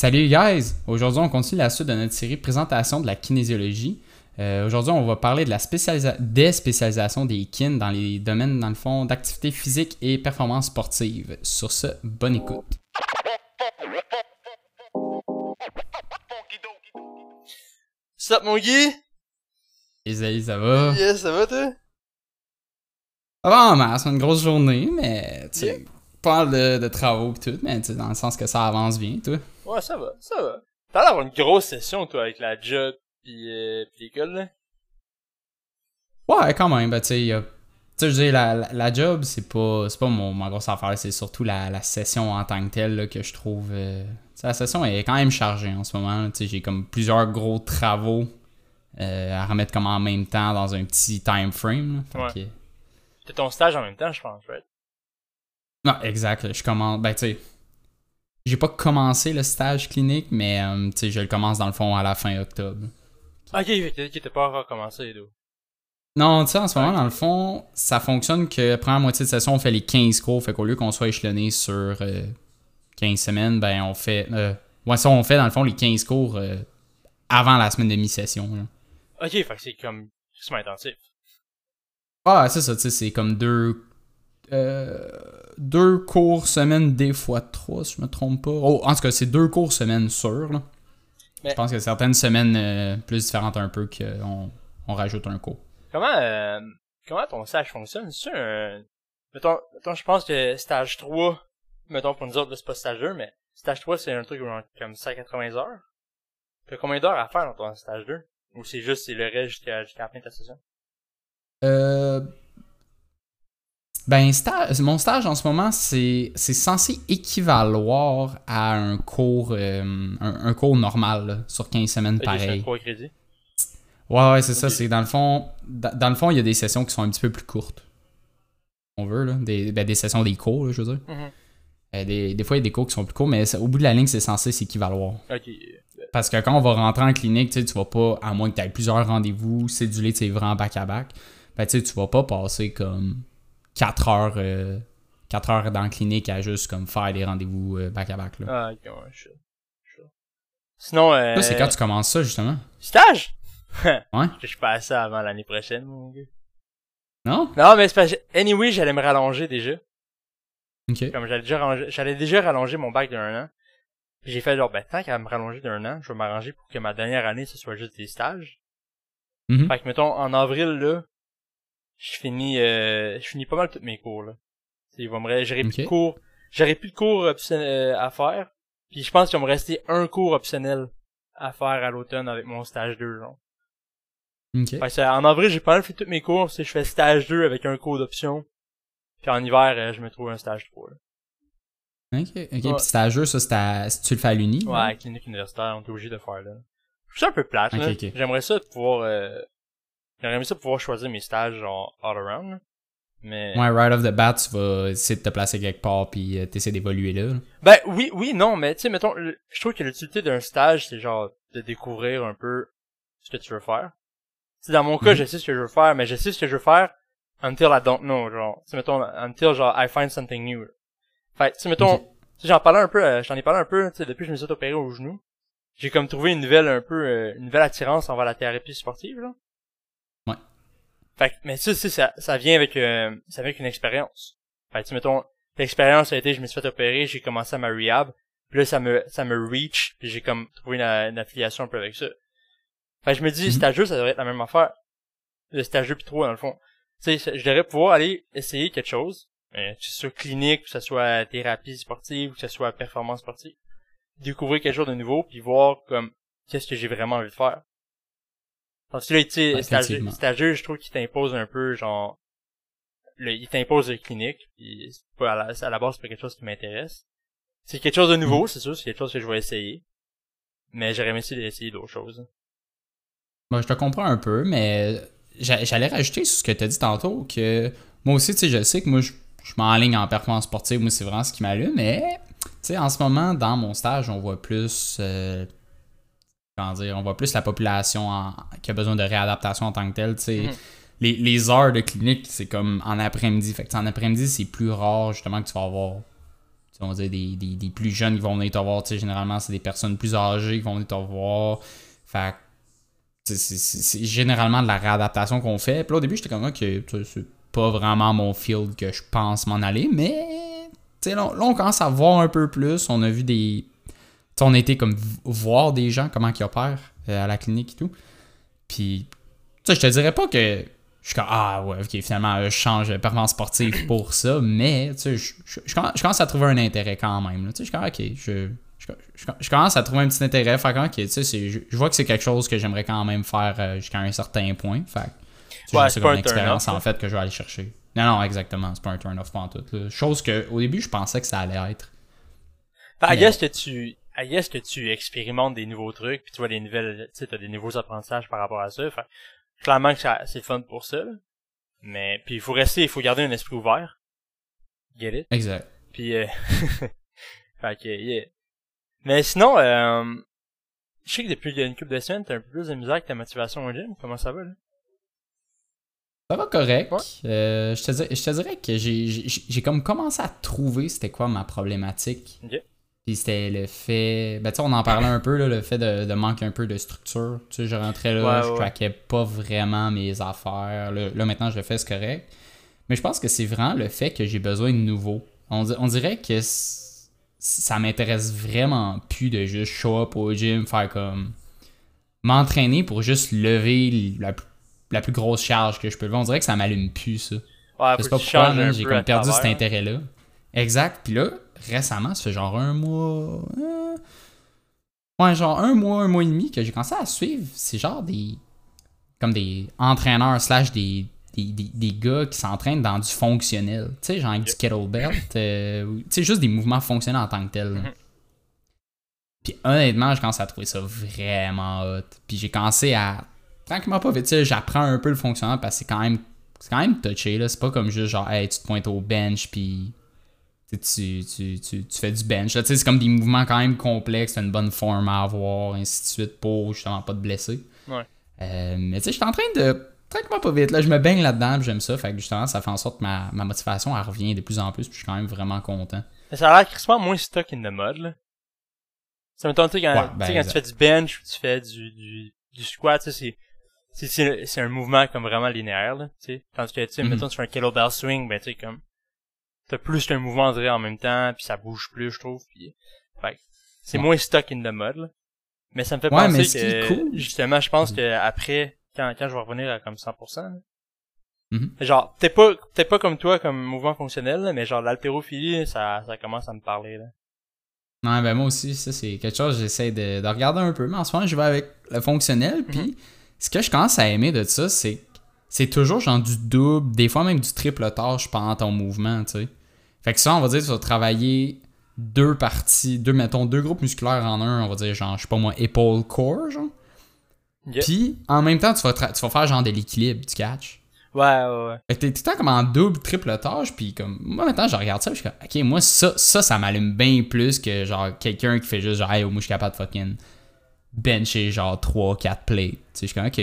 Salut guys! Aujourd'hui, on continue la suite de notre série Présentation de la kinésiologie. Euh, Aujourd'hui, on va parler de la spécialisa- des spécialisations des kin dans les domaines, dans le fond, d'activité physique et performance sportive. Sur ce, bonne écoute. Sup mon Guy? Isaïe, ça va? Yes, ça va toi? Ça va en masse, une grosse journée, mais tu sais, pas mal de, de travaux et tout, mais tu sais, dans le sens que ça avance bien, toi. Ouais, ça va, ça va. T'as l'air d'avoir une grosse session toi avec la job pis, euh, pis l'école là. Ouais, quand même, ben tu sais, je veux dire, la, la, la job, c'est pas, c'est pas mon, ma grosse affaire, c'est surtout la, la session en tant que telle là, que je trouve. euh, tu sais, la session est quand même chargée en ce moment. là. Tu sais, j'ai comme plusieurs gros travaux euh, à remettre comme en même temps dans un petit time frame. là. Ouais. que- T'as ton stage en même temps, je pense, right? Non, exact. Je commence. Ben, tu sais, j'ai pas commencé le stage clinique, mais euh, je le commence dans le fond à la fin octobre. Ok, ok, t'as pas encore commencé, d'où. Non, tu sais, en ce moment, dans le fond, ça fonctionne que la première moitié de session, on fait les 15 cours. Fait qu'au lieu qu'on soit échelonné sur euh, 15 semaines, ben, on fait. Euh, ouais, ça, on fait, dans le fond, les 15 cours euh, avant la semaine de mi-session. là. Ok, fait que c'est comme super intensif. Ah, c'est ça, tu sais, c'est comme deux. Deux cours semaine, des fois trois, si je me trompe pas. Oh, en tout cas, c'est deux cours semaine sûrs, Je pense que certaines semaines euh, plus différentes un peu qu'on on rajoute un cours. Comment, euh, comment ton stage fonctionne? C'est un, mettons, mettons, je pense que stage 3, mettons pour nous autres, c'est pas stage 2, mais stage 3, c'est un truc comme 180 heures. T'as combien d'heures à faire dans ton stage 2? Ou c'est juste, c'est le reste jusqu'à, jusqu'à la fin de ta session? Euh, ben, mon stage en ce moment, c'est c'est censé équivaloir à un cours, euh, un, un cours normal là, sur 15 semaines c'est pareil. trois crédits. Ouais, ouais, c'est ça. C'est dans le fond, dans, dans le fond, il y a des sessions qui sont un petit peu plus courtes. On veut là, des, ben, des sessions des cours, là, je veux dire. Mhm. Euh, des, des fois, il y a des cours qui sont plus courts, mais ça- au bout de la ligne, c'est censé s'équivaloir. Ok. Parce que quand on va rentrer en clinique, tu vas pas, à moins que tu aies plusieurs rendez-vous cédulés, tu sais, vraiment back-à-back, ben, tu vas pas passer comme 4 heures, euh, 4 heures dans la clinique à juste comme faire des rendez-vous euh, back-à-back. là. Ah, ok, ouais, Sinon, euh... Toi, c'est quand tu commences ça, justement? Stage? Ouais. Je suis pas à ça avant l'année prochaine, mon gars. Non? Non, mais c'est parce que, anyway, j'allais me rallonger déjà. Ok. Comme j'allais déjà rallonger, j'allais déjà rallonger mon bac d'un an. Puis j'ai fait genre, ben, tant qu'à me rallonger d'un an, je vais m'arranger pour que ma dernière année, ce soit juste des stages. Mhm. Fait que, mettons, en avril, là, je finis, euh, je finis pas mal tous mes cours, là. Il va me re- j'aurai plus de cours, j'aurai plus de cours option- euh, à faire. Puis je pense qu'il va me rester un cours optionnel à faire à l'automne avec mon stage 2, genre. Ok. Fait que en avril, j'ai pas mal fait tous mes cours, je fais stage 2 avec un cours d'option. Puis en hiver, euh, je me trouve un stage 3, là. Ok. Ok. Puis stageux, ça, c'est à- tu le fais à l'uni? Ouais, clinique universitaire, on est obligé de faire là. Je suis un peu plate, là. ok. J'aimerais ça pouvoir euh... J'aimerais aimé ça pouvoir choisir mes stages genre all around. Mais Ouais, right off the bat, tu vas essayer de te placer quelque part puis euh, t'essaies d'évoluer là. ben oui, oui, non, mais tu sais mettons je trouve que l'utilité d'un stage c'est genre de découvrir un peu ce que tu veux faire. Sais dans mon cas, Mhm. je sais ce que je veux faire, mais je sais ce que je veux faire until I don't know, genre. Tu sais mettons until genre I find something new. Fait tu sais mettons j'en parlais un peu, euh, j'en ai parlé un peu, tu sais, depuis que je me suis opéré au genou. J'ai comme trouvé une nouvelle, un peu, euh, une nouvelle attirance envers la thérapie sportive, là. Fait que, mais ça, tu sais, ça, ça vient avec, euh, ça vient avec une expérience. Fait que, mettons, l'expérience a été, je me suis fait opérer, j'ai commencé à ma rehab, puis là, ça me, ça me reach, puis j'ai comme trouvé une, une affiliation un peu avec ça. Fait que je me dis, Mhm. stageux, ça devrait être la même affaire. Le stageux puis trop, dans le fond. Tu sais, je devrais pouvoir aller essayer quelque chose, euh, que ce soit clinique, que ce soit thérapie sportive, que ce soit performance sportive. Découvrir quelque chose de nouveau, puis voir comme qu'est-ce que j'ai vraiment envie de faire. Parce que là, tu sais, stageux, je trouve qu'il t'impose un peu, genre, le, il t'impose le clinique, puis c'est pas à la, à la base, c'est pas quelque chose qui m'intéresse. C'est quelque chose de nouveau, Mm. c'est sûr, c'est quelque chose que je vais essayer. Mais j'aurais aimé essayer d'autres choses. Bon, je te comprends un peu, mais j'a- j'allais rajouter sur ce que tu as dit tantôt que moi aussi, tu sais, je sais que moi, je, je m'enligne en performance sportive, moi, c'est vraiment ce qui m'allume, mais tu sais, en ce moment, dans mon stage, on voit plus. euh, comment dire, on voit plus la population en- qui a besoin de réadaptation en tant que telle. Mhm. Les, les heures de clinique, c'est comme en après-midi. Fait que en après-midi, c'est plus rare justement que tu vas avoir on va dire des, des, des, plus jeunes qui vont venir te voir. Généralement, c'est des personnes plus âgées qui vont venir te voir. Fait c'est généralement de la réadaptation qu'on fait. Puis là, au début, j'étais comme, ok, c'est pas vraiment mon field que je pense m'en aller, mais là, là, on commence à voir un peu plus. On a vu des. On a été comme voir des gens, comment ils opèrent euh, à la clinique et tout. Puis, je te dirais pas que je suis comme, ah ouais, ok, finalement, je change de performance sportive pour ça, mais je, je, je, commence à trouver un intérêt quand même. Tu sais, je suis comme, ok, je je, commence à trouver un petit intérêt. Fait que, tu sais, je, vois que c'est quelque chose que j'aimerais quand même faire euh, jusqu'à un certain point. Fait ouais, c'est pas une expérience en fait que je vais aller chercher. Non, non, exactement. C'est pas un turn-off en tout. Chose que au début, je pensais que ça allait être. Fait, mais... que tu, est que tu expérimentes des nouveaux trucs, puis tu vois des nouvelles, tu sais, t'as des nouveaux apprentissages par rapport à ça. Fait, clairement que c'est fun pour ça. Mais puis il faut rester, il faut garder un esprit ouvert. Get it? Exact. Puis euh... fait que yeah. Mais sinon, euh, je sais que depuis une couple de semaines, t'as un peu plus de misère avec ta motivation au gym. Comment ça va, là? Ça va correct. Euh, je, te dirais, je, te dirais, que j'ai comme commencé à trouver c'était quoi ma problématique. Puis c'était le fait. Ben, tu sais, on en parlait un peu, là, le fait de, de, manquer un peu de structure. Tu sais, je rentrais là, je traquais pas vraiment mes affaires. Là, maintenant, je le fais, c'est correct. Mais je pense que c'est vraiment le fait que j'ai besoin de nouveau. On, on dirait que ça m'intéresse vraiment plus de juste show up au gym, faire comme. m'entraîner pour juste lever la, la, plus grosse charge que je peux lever. On dirait que ça m'allume plus, ça. Ouais, je sais pas pourquoi, j'ai comme perdu cet intérêt-là. Exact. Puis là, récemment, ça fait genre un mois. Euh, ouais, genre un mois, un mois et demi que j'ai commencé à suivre. C'est genre des. Comme des entraîneurs slash des, des, des, gars qui s'entraînent dans du fonctionnel. Tu sais, genre avec du kettlebell. Euh, tu sais, juste des mouvements fonctionnels en tant que tel. Mm-hmm. Puis honnêtement, je commence à trouver ça vraiment hot. Puis j'ai commencé à. Tranquillement pas vite, j'apprends un peu le fonctionnel parce que c'est quand même. C'est quand même touché, là. C'est pas comme juste genre, hey, tu te pointes au bench, puis. Tu, tu, tu, tu, fais du bench. Là, c'est comme des mouvements quand même complexes, une bonne forme à avoir, ainsi de suite, pour justement pas te blesser. Ouais. Euh, mais tu sais, je suis en train de tranquillement pas vite. Là, je me baigne là-dedans, j'aime ça. Fait que justement, ça fait en sorte que ma, ma motivation, elle revient de plus en plus, puis je suis quand même vraiment content. Mais ça a l'air crissement moins stock in the mode, là. Ça me tente, tu sais, quand, ben, quand tu fais du bench, ou tu fais du, du, du squat, tu sais, c'est, c'est, un mouvement comme vraiment linéaire, là, tu sais. Tandis que, tu sais, mm mettons, tu fais un kettlebell swing, ben, tu sais, comme, t'as plus qu'un mouvement de en même temps, puis ça bouge plus, je trouve, puis, fait c'est moins stock in the mode, là. Mais ça me fait penser que, justement, je pense que après, quand, quand je vais revenir à comme 100%. Mm-hmm. Genre, t'es pas, t'es pas comme toi comme mouvement fonctionnel, mais genre l'haltérophilie, ça, ça commence à me parler, là. Non, ben moi aussi, ça c'est quelque chose que j'essaie de, de, regarder un peu, mais en ce moment je vais avec le fonctionnel, puis mm-hmm. ce que je commence à aimer de ça, c'est c'est toujours genre du double, des fois même du triple tâche pendant ton mouvement, tu sais. Fait que ça, on va dire, tu vas travailler deux parties, deux, mettons, deux groupes musculaires en un, on va dire genre, je sais pas moi, épaule core, genre. Puis, en même temps, tu vas, tu vas faire genre de l'équilibre, du catch. Ouais, ouais, ouais. Fait que t'es tout le temps comme en double, triple tâche, puis comme, moi maintenant, je regarde ça, je suis comme, ok, moi, ça, ça, ça m'allume bien plus que genre quelqu'un qui fait juste genre, hey, moi, je suis capable de fucking bencher genre 3-4 plays. Tu sais, je suis comme, ok.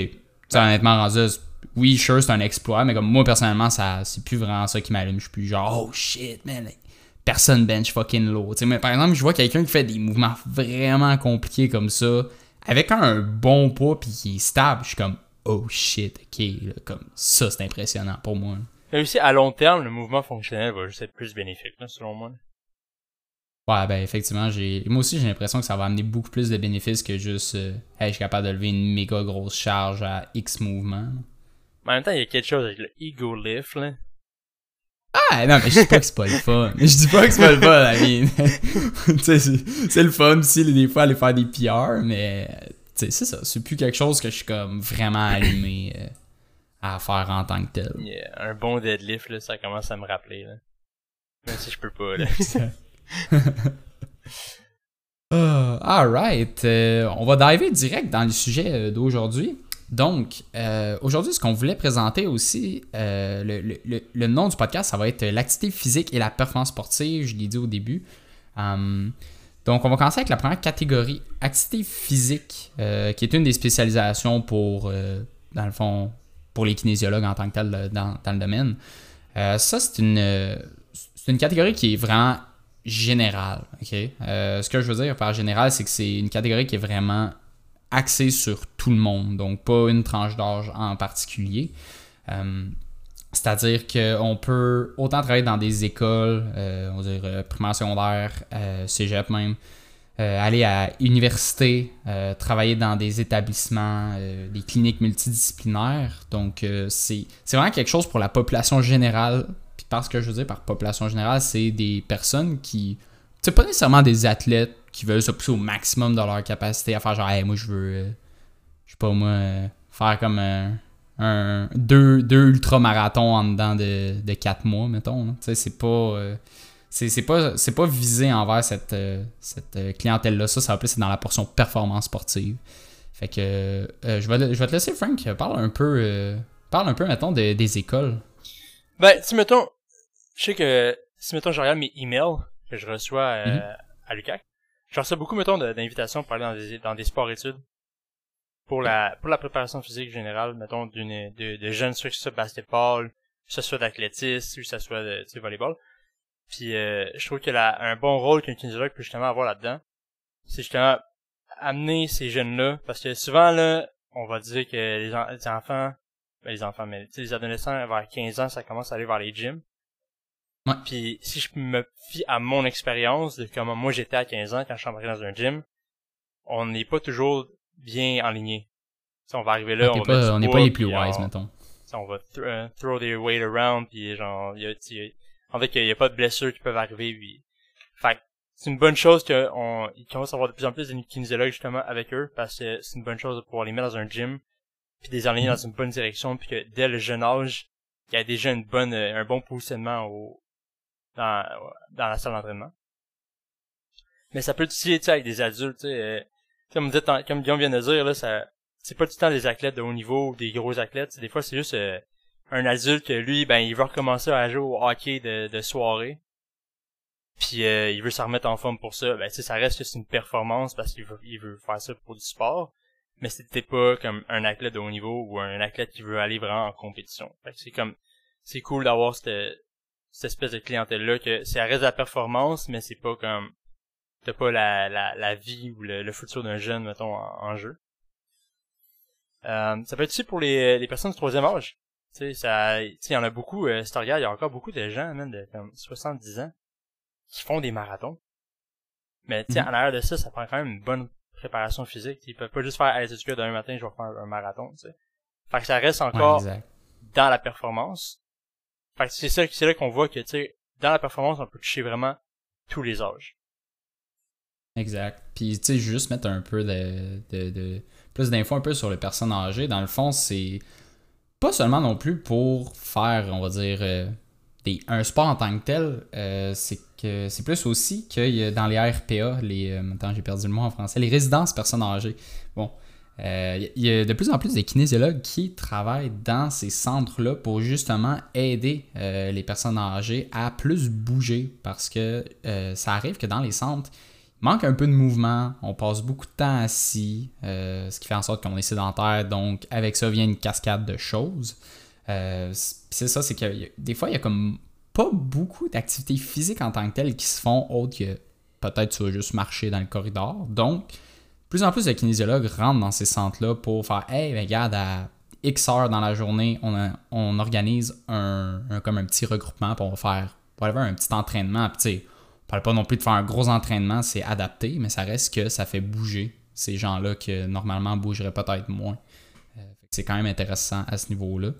Tu honnêtement, rendu, oui, sure, c'est un exploit, mais comme moi, personnellement, ça, c'est plus vraiment ça qui m'allume. Je suis plus genre, oh shit, man, personne bench fucking low. Mais par exemple, je vois quelqu'un qui fait des mouvements vraiment compliqués comme ça avec un bon poids puis qui est stable, je suis comme oh shit, ok, comme ça c'est impressionnant pour moi. Mais aussi à long terme, le mouvement fonctionnel va juste être plus bénéfique, selon moi. Ouais, ben effectivement, j'ai moi aussi j'ai l'impression que ça va amener beaucoup plus de bénéfices que juste euh, hey, je suis capable de lever une méga grosse charge à X mouvement. Mais en même temps, il y a quelque chose avec le ego lift là. Ah, non, mais je dis pas que c'est pas le fun. Je dis pas que c'est pas le fun, I mean. c'est le fun aussi, des fois, aller faire des PR, mais c'est ça. C'est plus quelque chose que je suis comme vraiment allumé euh, à faire en tant que tel. Yeah, un bon deadlift, là, ça commence à me rappeler. Là. Même si je peux pas. Là. uh, alright. Euh, on va diver direct dans le sujet euh, d'aujourd'hui. Donc, euh, aujourd'hui, ce qu'on voulait présenter aussi, euh, le, nom du podcast, ça va être l'activité physique et la performance sportive, je l'ai dit au début. Hum, donc, on va commencer avec la première catégorie, activité physique, euh, qui est une des spécialisations pour, dans le fond, pour les kinésiologues en tant que tel dans, le domaine. ça, c'est une, une catégorie qui est vraiment général. ok? Euh, ce que je veux dire par général, c'est que c'est une catégorie qui est vraiment axée sur tout le monde, donc pas une tranche d'âge en particulier. Euh, C'est-à-dire qu'on peut autant travailler dans des écoles, euh, on va dire euh, primaire, secondaire, euh, cégep même, aller à université, travailler dans des établissements, des cliniques multidisciplinaires. Donc, c'est c'est vraiment quelque chose pour la population générale. Puis, parce que je veux dire par population générale, c'est des personnes qui. C'est pas nécessairement des athlètes qui veulent se pousser au maximum de leur capacité à faire genre, hey, moi, je veux. euh, je sais pas, moi, euh, faire comme un. un- deux, deux ultramarathons en dedans de, de quatre mois, mettons. Tu sais, c'est pas. euh, c'est pas, c'est pas visé envers cette, cette clientèle-là. Ça, ça va plus c'est dans la portion performance sportive. Fait que je, vais, je vais te laisser, Frank, parle un peu, parle un peu mettons, de- des écoles. Ben, si mettons, je sais que, si mettons, je regarde mes emails que je reçois euh, Mhm. à l'UQAC, je reçois beaucoup, mettons, d'invitations pour aller dans des, dans des sports-études. Pour la, pour la préparation physique générale, mettons, d'une, de, de jeunes, soit que ce soit basketball, que ce soit d'athlétisme, ou que ce soit de, tu sais, volleyball. Puis, euh, je trouve que la, un bon rôle qu'un kinésiologue peut justement avoir là-dedans, c'est justement amener ces jeunes-là, parce que souvent, là, on va dire que les, en- les enfants, ben, les enfants, mais les adolescents vers 15 ans, ça commence à aller vers les gyms. Ouais. Puis si je me fie à mon expérience de comment moi j'étais à 15 ans quand je suis embarqué dans un gym, on n'est pas toujours bien aligné. on va arriver là, on on pas, on n'est pas les plus wise, on- mettons. On va th- euh, throw their weight around puis genre y a, en fait qu'il y a pas de blessures qui peuvent arriver puis fait c'est une bonne chose qu'on ils commencent à avoir de plus en plus de kinésiologues justement avec eux parce que c'est une bonne chose de pouvoir les mettre dans un gym puis les enligner dans une bonne direction puis que dès le jeune âge il y a déjà une bonne euh, un bon positionnement au dans dans la salle d'entraînement. Mais ça peut aussi sais avec des adultes tu sais euh, comme en- comme Guillaume vient de dire là ça c'est pas tout le temps des athlètes de haut niveau ou des gros athlètes. Des fois c'est juste euh, un adulte lui ben il veut recommencer à jouer au hockey de, de soirée. Puis euh, il veut se remettre en forme pour ça. Ben tu sais ça reste c'est une performance parce qu'il veut il veut faire ça pour du sport. Mais c'était pas comme un athlète de haut niveau ou un athlète qui veut aller vraiment en compétition. Fait que c'est comme c'est cool d'avoir cette cette espèce de clientèle là que ça reste de la performance mais c'est pas comme t'as pas la, la, la vie ou le, le futur d'un jeune mettons en, en jeu euh, ça peut être aussi pour les, les personnes du troisième âge tu sais, ça, il y en a beaucoup, euh, c'est regarde, il y a encore beaucoup de gens, même, de comme 70 ans, qui font des marathons. Mais, tu sais, Mhm. en arrière de ça, ça prend quand même une bonne préparation physique. Ils peuvent pas juste faire, hey, tu d'un matin, je vais faire un marathon, tu sais. Fait que ça reste encore dans la performance. C'est ça, là qu'on voit que, tu sais, dans la performance, on peut toucher vraiment tous les âges. Exact. Puis, tu sais, juste mettre un peu de, plus d'infos un peu sur les personnes âgées. Dans le fond, c'est pas seulement non plus pour faire, on va dire, euh, des, un sport en tant que tel. euh, c'est que c'est plus aussi que dans les RPA, les. euh, j'ai perdu le mot en français. Les résidences personnes âgées. Bon. Euh, Il y a de plus en plus de kinésiologues qui travaillent dans ces centres-là pour justement aider euh, les personnes âgées à plus bouger parce que euh, ça arrive que dans les centres, il manque un peu de mouvement, on passe beaucoup de temps assis, euh, ce qui fait en sorte qu'on est sédentaire, donc avec ça vient une cascade de choses. Euh, c'est ça, c'est que des fois, il y a comme pas beaucoup d'activités physiques en tant que telles qui se font autre que peut-être tu vas juste marcher dans le corridor. Donc, plus en plus de kinésiologues rentrent dans ces centres-là pour faire Hey, ben, regarde, à X heures dans la journée, on, on organise un, comme un petit regroupement pour faire whatever, un petit entraînement. Puis, tu sais, on parle pas non plus de faire un gros entraînement, c'est adapté, mais ça reste que ça fait bouger ces gens-là que normalement bougeraient peut-être moins. Euh, c'est quand même intéressant à ce niveau-là.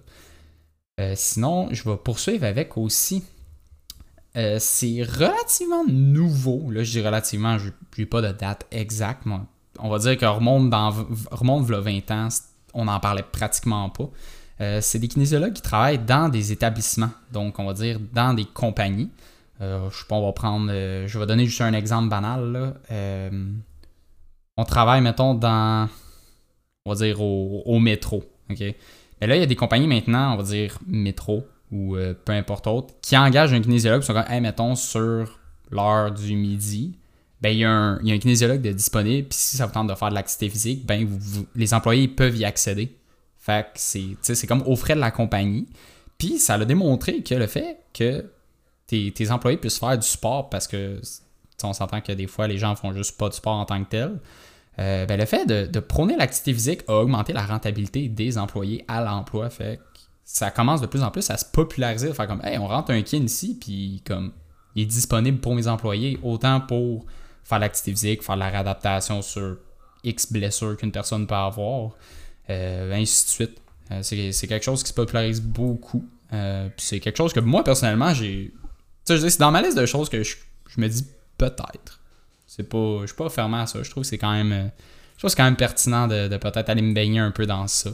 Euh, sinon, je vais poursuivre avec aussi. euh, c'est relativement nouveau. Là, je dis relativement, je n'ai pas de date exacte. mais on va dire que remonte dans remonte v'là 20 ans, on n'en parlait pratiquement pas. Euh, c'est des kinésiologues qui travaillent dans des établissements, donc on va dire dans des compagnies. Euh, je sais pas, on va prendre. euh, je vais donner juste un exemple banal. On travaille, mettons, dans. On va dire au, métro. Mais là, il y a des compagnies maintenant, on va dire métro ou peu importe autre, qui engagent un kinésiologue. Sont comme, mettons, sur l'heure du midi, ben, il y, a un, il y a un kinésiologue de disponible. Puis si ça vous tente de faire de l'activité physique, ben, les employés peuvent y accéder. Fait que c'est, c'est comme aux frais de la compagnie. Puis ça a démontré que le fait que tes, tes employés puissent faire du sport parce que on s'entend que des fois les gens font juste pas du sport en tant que tel. Euh, ben, le fait de, de prôner l'activité physique a augmenté la rentabilité des employés à l'emploi. Fait que ça commence de plus en plus à se populariser, de faire comme Hey, on rentre un kin ici, puis comme il est disponible pour mes employés, autant pour faire l'activité physique, faire la réadaptation sur X blessures qu'une personne peut avoir, euh, ainsi de suite. Euh, c'est, quelque chose qui se popularise beaucoup. Euh, c'est quelque chose que moi, personnellement, j'ai. Tu sais, c'est dans ma liste de choses que je, je me dis peut-être. C'est pas. Je suis pas fermé à ça. Je trouve que c'est quand même. Je trouve que quand même pertinent de, de peut-être aller me baigner un peu dans ça.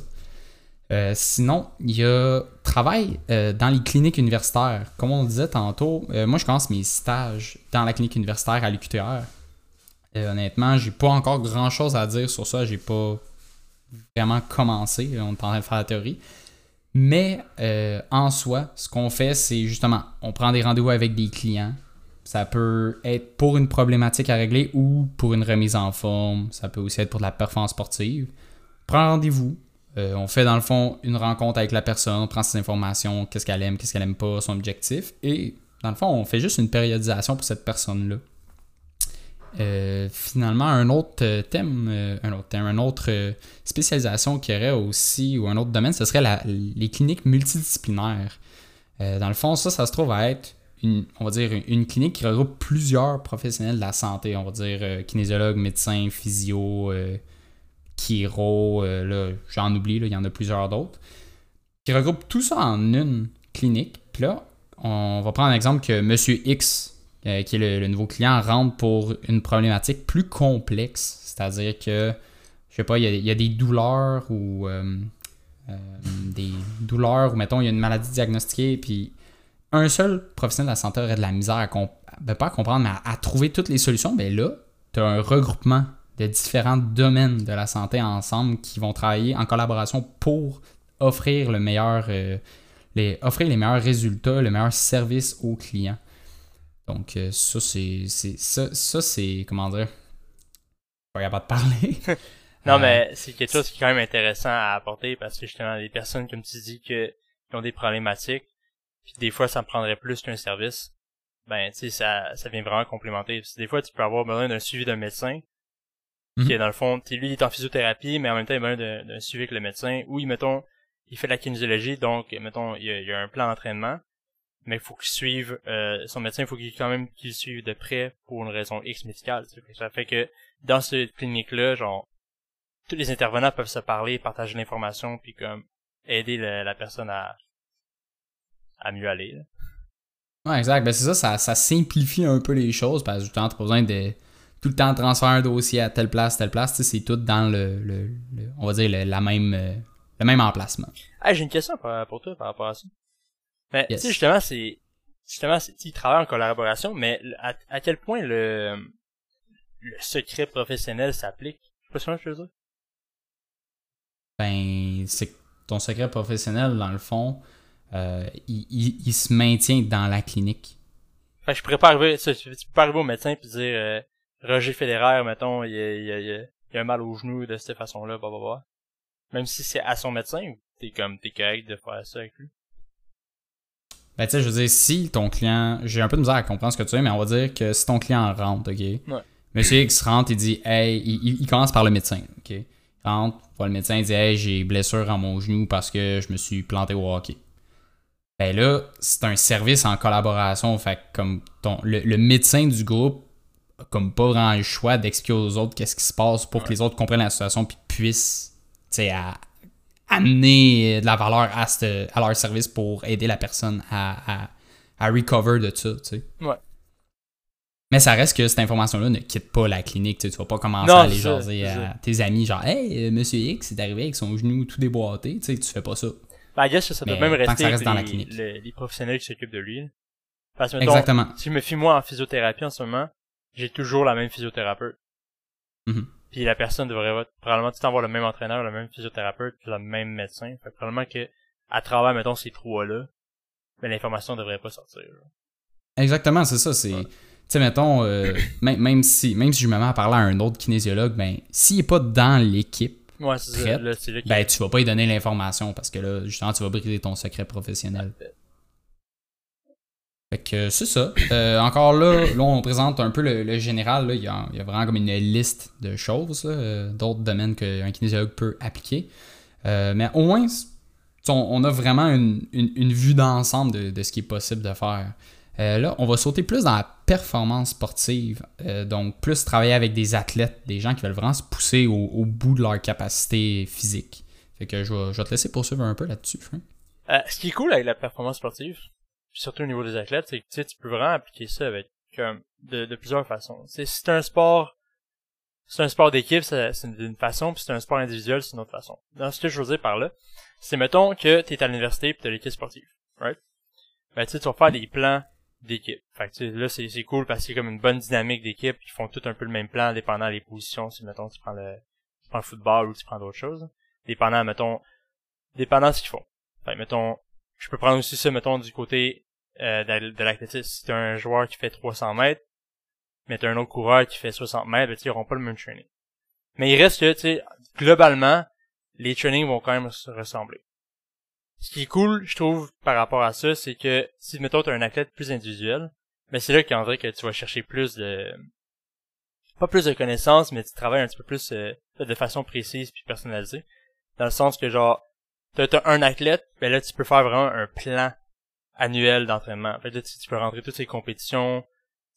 Sinon, il y a travail dans les cliniques universitaires. Comme on le disait tantôt, moi je commence mes stages dans la clinique universitaire à l'UQTR. Honnêtement, j'ai pas encore grand chose à dire sur ça. J'ai pas vraiment commencé. On est en train de la théorie. Mais euh, en soi, ce qu'on fait, c'est justement, on prend des rendez-vous avec des clients. Ça peut être pour une problématique à régler ou pour une remise en forme. Ça peut aussi être pour de la performance sportive. On prend rendez-vous. Euh, on fait dans le fond une rencontre avec la personne, on prend ses informations, qu'est-ce qu'elle aime, qu'est-ce qu'elle aime pas, son objectif. Et dans le fond, on fait juste une périodisation pour cette personne-là. Euh, finalement, un autre euh, thème, euh, un autre thème, une autre spécialisation qu'il y aurait aussi, ou un autre domaine, ce serait les cliniques multidisciplinaires. Dans le fond, ça, ça se trouve à être une, on va dire, une clinique qui regroupe plusieurs professionnels de la santé. On va dire euh, kinésiologue, médecin, physio, chiro, là, j'en oublie, là, il y en a plusieurs d'autres. Qui regroupe tout ça en une clinique. Puis là, on va prendre un exemple que Monsieur X, euh, qui est le, nouveau client, rentre pour une problématique plus complexe. C'est-à-dire que, je sais pas, il y a, des douleurs ou euh, euh, des douleurs, ou mettons, il y a une maladie diagnostiquée, puis un seul professionnel de la santé aurait de la misère à, ben, pas comprendre, mais à, trouver toutes les solutions. Ben là, tu as un regroupement de différents domaines de la santé ensemble qui vont travailler en collaboration pour offrir le meilleur, les, offrir les meilleurs résultats, le meilleur service aux clients. Donc, euh, ça, c'est. Ça, ça c'est. Comment dire? Pas capable de parler. Non, Euh, mais c'est quelque chose qui est quand même intéressant à apporter parce que justement, les personnes, comme tu dis, que, qui ont des problématiques, puis des fois, ça me prendrait plus qu'un service, ben, tu sais, ça, ça vient vraiment complémenter. Parce que des fois, tu peux avoir besoin d'un suivi d'un médecin, Mhm. qui est dans le fond, lui, il est en physiothérapie, mais en même temps, il a besoin d'un suivi avec le médecin, ou, mettons, il fait de la kinésiologie, donc, mettons, il y a, il y a un plan d'entraînement, mais il faut qu'il suive, euh, son médecin, il faut qu'il quand même qu'il suive de près pour une raison X médicale. Ça fait que, dans cette clinique-là, genre, tous les intervenants peuvent se parler, partager l'information, puis comme aider la personne à à mieux aller. là. Ouais, exact. Ben, c'est ça, ça, ça simplifie un peu les choses parce que justement, t'as besoin de tout le temps transférer un dossier à telle place, telle place. Tu sais, c'est tout dans le, le, le- on va dire, le, la même, euh, le même emplacement. Ah, j'ai une question pour, pour toi par rapport à ça. Mais Yes. tu sais justement c'est justement ils travaillent en collaboration, mais à, à quel point le le secret professionnel s'applique? Je sais pas que je veux dire. Ben, c'est que ton secret professionnel, dans le fond, euh, il, il- il se maintient dans la clinique. Fait que je pourrais pas arriver, tu tu peux pas arriver au médecin puis dire euh, Roger Federer, mettons, il y a, il il a- un mal au genou de cette façon-là, bah bah bah. Même si c'est à son médecin, t'es comme t'es correct de faire ça avec lui? Ben, tu sais, je veux dire, si ton client. J'ai un peu de misère à comprendre ce que tu veux, mais on va dire que si ton client rentre, OK? Monsieur X rentre, il dit, hey, il, commence par le médecin, OK? Il rentre, voit le médecin, il dit, hey, j'ai blessure à mon genou parce que je me suis planté au hockey. Ben là, c'est un service en collaboration, fait que comme ton, le, le médecin du groupe a comme pas vraiment le choix d'expliquer aux autres qu'est-ce qui se passe pour que les autres comprennent la situation puis puissent, tu sais, à- amener de la valeur à, cette- à leur service pour aider la personne à, à, à recover de ça, tu sais. Ouais. Mais ça reste que cette information-là ne quitte pas la clinique. Tu sais, tu vas pas commencer Non, à aller jaser à tes amis, genre, hey, euh, monsieur X est arrivé avec son genou tout déboîté. Tu sais, tu fais pas ça. Ben, I guess que ça doit Mais même rester reste dans la clinique. le- les professionnels qui s'occupent de lui. Parce que mettons, Exactement. si je me fie moi en physiothérapie en ce moment, j'ai toujours la même physiothérapeute. Mhm. Puis la personne devrait avoir- probablement tout avoir le même entraîneur, le même physiothérapeute, puis le même médecin. Fait que probablement que à travers mettons ces trois-là, mais l'information devrait pas sortir. là. Exactement, c'est ça. C'est. Tu sais, mettons, euh, même, si, même si je me mets à parler à un autre kinésiologue, ben, s'il est pas dans l'équipe, Ouais, ça. Là, ben, tu vas pas lui donner l'information parce que là, justement, tu vas briser ton secret professionnel. Fait que c'est ça. Euh, encore là, là, on présente un peu le, général. Il, y a, vraiment comme une liste de choses, euh, d'autres domaines qu'un kinésiologue peut appliquer. Euh, mais au moins, on, a vraiment une, une, vue d'ensemble de, ce qui est possible de faire. là, on va sauter plus dans la performance sportive. donc, plus travailler avec des athlètes, des gens qui veulent vraiment se pousser au, bout de leur capacité physique. Fait que je vais te laisser poursuivre un peu là-dessus, ce qui est cool avec la performance sportive, surtout au niveau des athlètes, c'est que tu peux vraiment appliquer ça avec comme de, de plusieurs façons. si c'est un sport c'est un sport d'équipe, c'est d'une façon, puis c'est un sport individuel, c'est une autre façon. Dans ce que je veux dire par là, c'est mettons que tu es à l'université et tu as l'équipe sportive, right? Ben tu vas faire des plans d'équipe. Fait que là c'est c'est cool parce que c'est comme une bonne dynamique d'équipe, ils font tout un peu le même plan dépendant des positions, si mettons tu prends le tu prends le football ou tu prends d'autres choses, dépendant mettons dépendant de ce qu'ils font. Fait mettons je peux prendre aussi ça, mettons, du côté euh, de, l'athlétisme. Si t'as un joueur qui fait 300 mètres, mais t'as un autre coureur qui fait 60 mètres, ben, ils n'auront pas le même training. Mais il reste que, tu sais, globalement, les trainings vont quand même se ressembler. Ce qui est cool, je trouve, par rapport à ça, c'est que si, mettons, t'as un athlète plus individuel, mais ben, c'est là qu'en vrai que tu vas chercher plus de... Pas plus de connaissances, mais tu travailles un petit peu plus euh, de façon précise puis personnalisée. Dans le sens que, genre, t'as un athlète, ben là, tu peux faire vraiment un plan annuel d'entraînement. En fait, là, tu, peux rentrer toutes ces compétitions,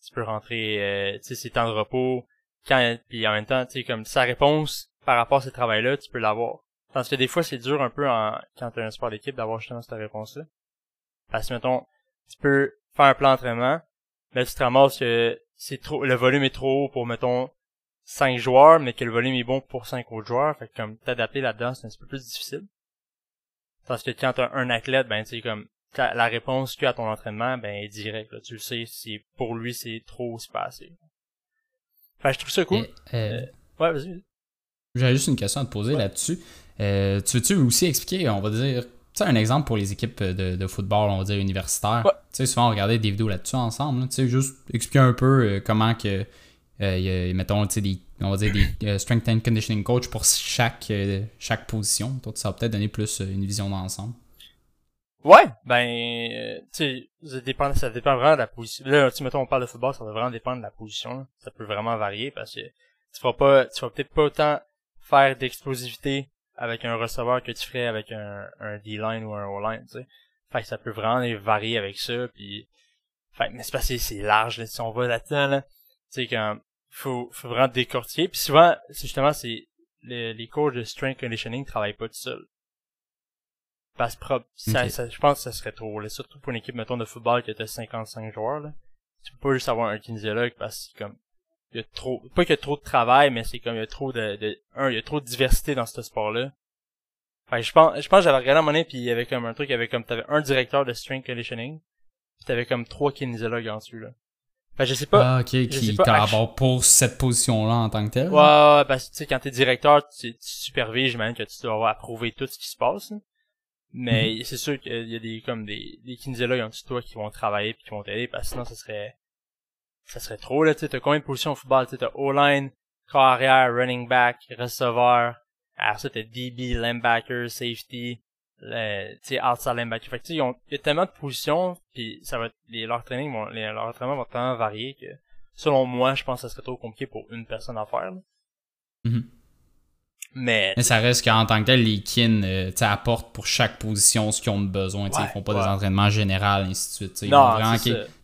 tu peux rentrer, euh, tu sais, ses temps de repos, quand, puis en même temps, tu sais, comme sa réponse par rapport à ce travail-là, tu peux l'avoir. Parce que des fois, c'est dur un peu en, quand t'as un sport d'équipe d'avoir justement cette réponse-là. Parce que, mettons, tu peux faire un plan d'entraînement, mais tu te ramasses que c'est trop, le volume est trop haut pour, mettons, 5 joueurs, mais que le volume est bon pour 5 autres joueurs. Fait que comme t'adapter là-dedans, c'est un petit peu plus difficile. Parce que quand t'as un athlète, ben tu comme la réponse a à ton entraînement, ben est directe. Tu le sais, si pour lui c'est trop, c'est pas assez. Enfin, je trouve ça cool. Euh, euh, ouais, vas-y. J'avais juste une question à te poser là-dessus. Euh, tu veux-tu aussi expliquer, on va dire, tu sais, un exemple pour les équipes de, de football, on va dire universitaires? Tu sais, souvent on regardait des vidéos là-dessus ensemble. Tu sais, juste expliquer un peu comment que, mettons, tu sais, des on va dire des euh, strength and conditioning coach pour chaque, euh, chaque position. Toi, ça va peut-être donner plus euh, une vision d'ensemble. Ouais, ben, tu ça dépend, ça dépend vraiment de la position. Là, tu mettons, on parle de football, ça va vraiment dépendre de la position. Ça peut vraiment varier parce que tu vas pas, tu vas peut-être pas autant faire d'explosivité avec un receveur que tu ferais avec un, un D-line ou un O-line, tu sais. Fait que ça peut vraiment varier avec ça, puis... Fait mais c'est parce que c'est large, là, si on va là-dedans, là. Tu sais, quand faut, faut vraiment décortiquer. Puis souvent, c'est justement, c'est les, les coachs de strength conditioning travaillent pas tout seuls. Parce que ça, ça, je pense que ça serait trop. Là. Surtout pour une équipe, mettons, de football qui a 55 joueurs. Là. Tu peux pas juste avoir un kinésiologue parce que comme il y a trop pas qu'il y a trop de travail, mais c'est comme il y a trop de, de un, il y a trop de diversité dans ce sport-là. Fait je pense je pense que j'avais regardé à un moment puis il y avait comme un truc, il y avait comme t'avais un directeur de strength conditioning, puis t'avais comme trois kinésiologues en dessus là. Ben, je sais pas. Ah, ok, qui collabore pour cette position-là en tant que tel. Ouais, ouais, parce que tu sais, quand t'es directeur, tu, tu supervises, j'imagine que tu dois avoir approuvé tout ce qui se passe. Mais mhm. c'est sûr qu'il y a des, comme des, des kinésiologues en dessous de toi qui vont travailler puis qui vont t'aider, parce que sinon, ça serait, ça serait trop, là, tu sais, t'as combien de positions au football, tu sais, t'as O-line, corps arrière, running back, receveur, alors ça, t'as DB, linebacker, safety, le, tu sais, outside linebacker. Fait que, tu sais, il y a tellement de positions, puis ça va, les, leur training vont, les, leur entraînement vont tellement varier que, selon moi, je pense que ça serait trop compliqué pour une personne à faire, mm-hmm. Mais, mais ça reste qu'en tant que tel, les kin euh, apportent pour chaque position ce qu'ils ont besoin. Ouais, ils font pas des entraînements généraux, ainsi de suite. Ils non, vraiment,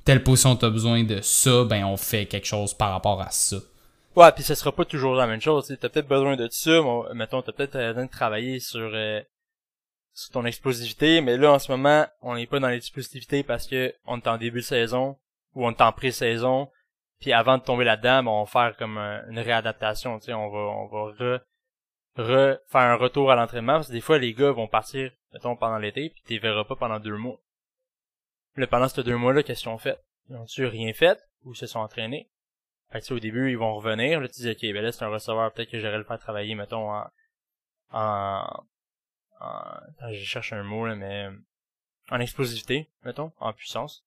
telle position tu as besoin de ça, ben on fait quelque chose par rapport à ça. Ouais, puis ça sera pas toujours la même chose. T'as peut-être besoin de ça, mais, mettons, t'as peut-être besoin de travailler sur euh, sur ton explosivité, mais là en ce moment, on n'est pas dans l'explosivité parce que on est en début de saison ou on est en pré-saison, puis avant de tomber là-dedans, ben, on va faire comme une réadaptation, tu sais, on va on va re, re faire un retour à l'entraînement parce que des fois les gars vont partir mettons pendant l'été puis tu verras pas pendant deux mois. Là, pendant ces deux mois-là, qu'est-ce qu'ils ont fait? Ils ont-tu rien fait ou se sont entraînés? Fait que, au début, ils vont revenir. Là, tu dis, OK, ben là, c'est un receveur, peut-être que j'aurais le faire travailler, mettons, en, en, je cherche un mot là, mais en explosivité, mettons, en puissance.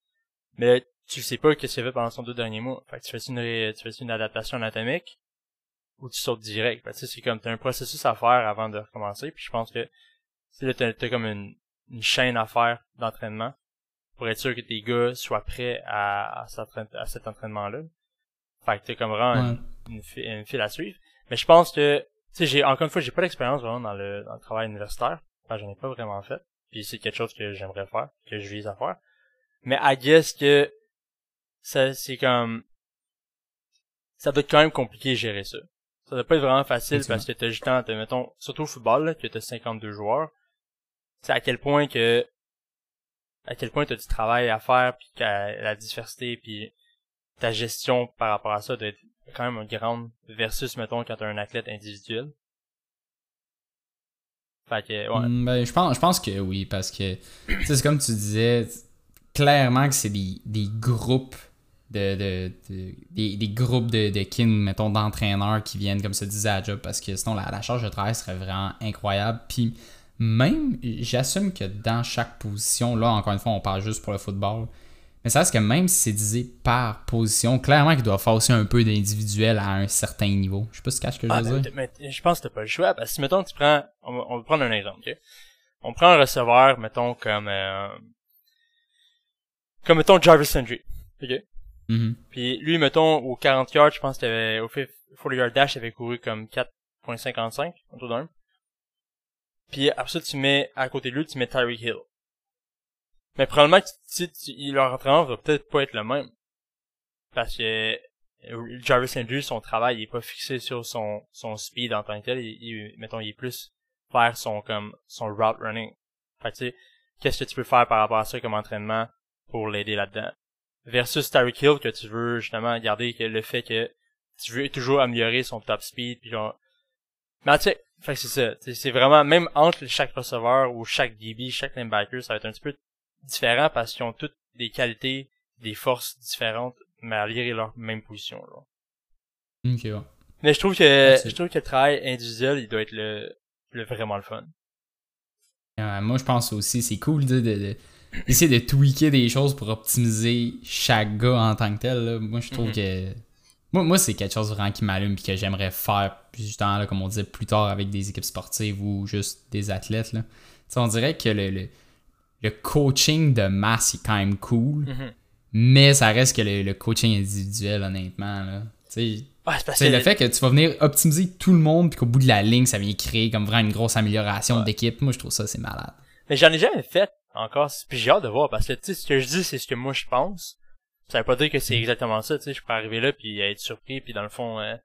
Mais tu sais pas qu'est-ce qu'il fait pendant son deux derniers mois. Fait que tu fais une tu fais une adaptation anatomique ou tu sautes direct? Fait c'est comme t'as un processus à faire avant de recommencer. Puis je pense que là t'as, as comme une, une chaîne à faire d'entraînement pour être sûr que tes gars soient prêts à, à, à cet entraînement-là. Fait que t'es comme vraiment une, une, file à suivre. Mais je pense que, sais, j'ai, encore une fois, j'ai pas d'expérience vraiment dans le, dans le travail universitaire. Enfin, j'en ai pas vraiment fait. Puis c'est quelque chose que j'aimerais faire, que je vise à faire. Mais I guess que, ça, c'est comme, ça doit être quand même compliqué de gérer ça. Ça doit pas être vraiment facile parce que t'as justement, mettons, surtout au football, là, que t'as 52 joueurs. C'est à quel point que, à quel point t'as du travail à faire puis que la diversité puis ta gestion par rapport à ça doit être quand même grande versus, mettons, quand t'as un athlète individuel. Fait que, ouais. Mm, ben, je pense, je pense que oui, parce que, c'est comme tu disais, clairement que c'est des, des groupes de, de, des, des, groupes de, de kin, mettons, d'entraîneurs qui viennent, comme ça disait à job, parce que sinon la, la charge de travail serait vraiment incroyable. Puis même, j'assume que dans chaque position, là, encore une fois, on parle juste pour le football, mais ça reste que même si c'est divisé par position, clairement qu'il doit faire aussi un peu d'individuel à un certain niveau. Je sais pas si tu caches que je veux ah, dire. Mais, je pense que t'as pas le choix. Parce que si, mettons, tu prends, on va, prendre un exemple, ok? On prend un receveur, mettons, comme, euh, comme, mettons, Jarvis Landry. Ok? Mm-hmm. Puis lui, mettons, au 40 yards, je pense que au 40 yard dash, il avait couru comme 4.55, autour d'un. Puis après ça, tu mets, à côté de lui, tu mets Tyreek Hill. Mais probablement que tu, leur entraînement va peut-être pas être le même. Parce que euh, Jarvis Landry, son travail, il est pas fixé sur son, son speed en tant que tel. Il, mettons, il est plus faire son, comme, son route running. Fait que tu sais, qu'est-ce que tu peux faire par rapport à ça comme entraînement pour l'aider là-dedans? Versus Tyreek Hill, que tu veux justement garder que le fait que tu veux toujours améliorer son top speed, puis genre... Mais tu sais, fait que c'est ça. C'est vraiment, même entre chaque receveur ou chaque DB, chaque linebacker, ça va être un petit peu différents parce qu'ils ont toutes des qualités, des forces différentes, malgré leur même position. Là. Ok, ouais. Mais je trouve que je trouve que le travail individuel, il doit être le, le vraiment le fun. moi, je pense aussi, c'est cool de, de, d'essayer de tweaker des choses pour optimiser chaque gars en tant que tel. Là. Moi, je trouve mhm. que. Moi, moi c'est quelque chose vraiment qui m'allume et que j'aimerais faire, justement, là, comme on disait plus tard, avec des équipes sportives ou juste des athlètes. Là. on dirait que le le coaching de masse est quand même cool, mhm. mais ça reste que le, coaching individuel, honnêtement. Là. c'est le fait que tu vas venir optimiser tout le monde, puis qu'au bout de la ligne, ça vient créer comme vraiment une grosse amélioration d'équipe. Moi, je trouve ça, c'est malade. Mais j'en ai jamais fait encore, puis j'ai hâte de voir, parce que tu sais, ce que je dis, c'est ce que moi je pense. Ça veut pas dire que c'est exactement ça, tu sais, je peux arriver là puis être surpris, puis dans le fond, euh,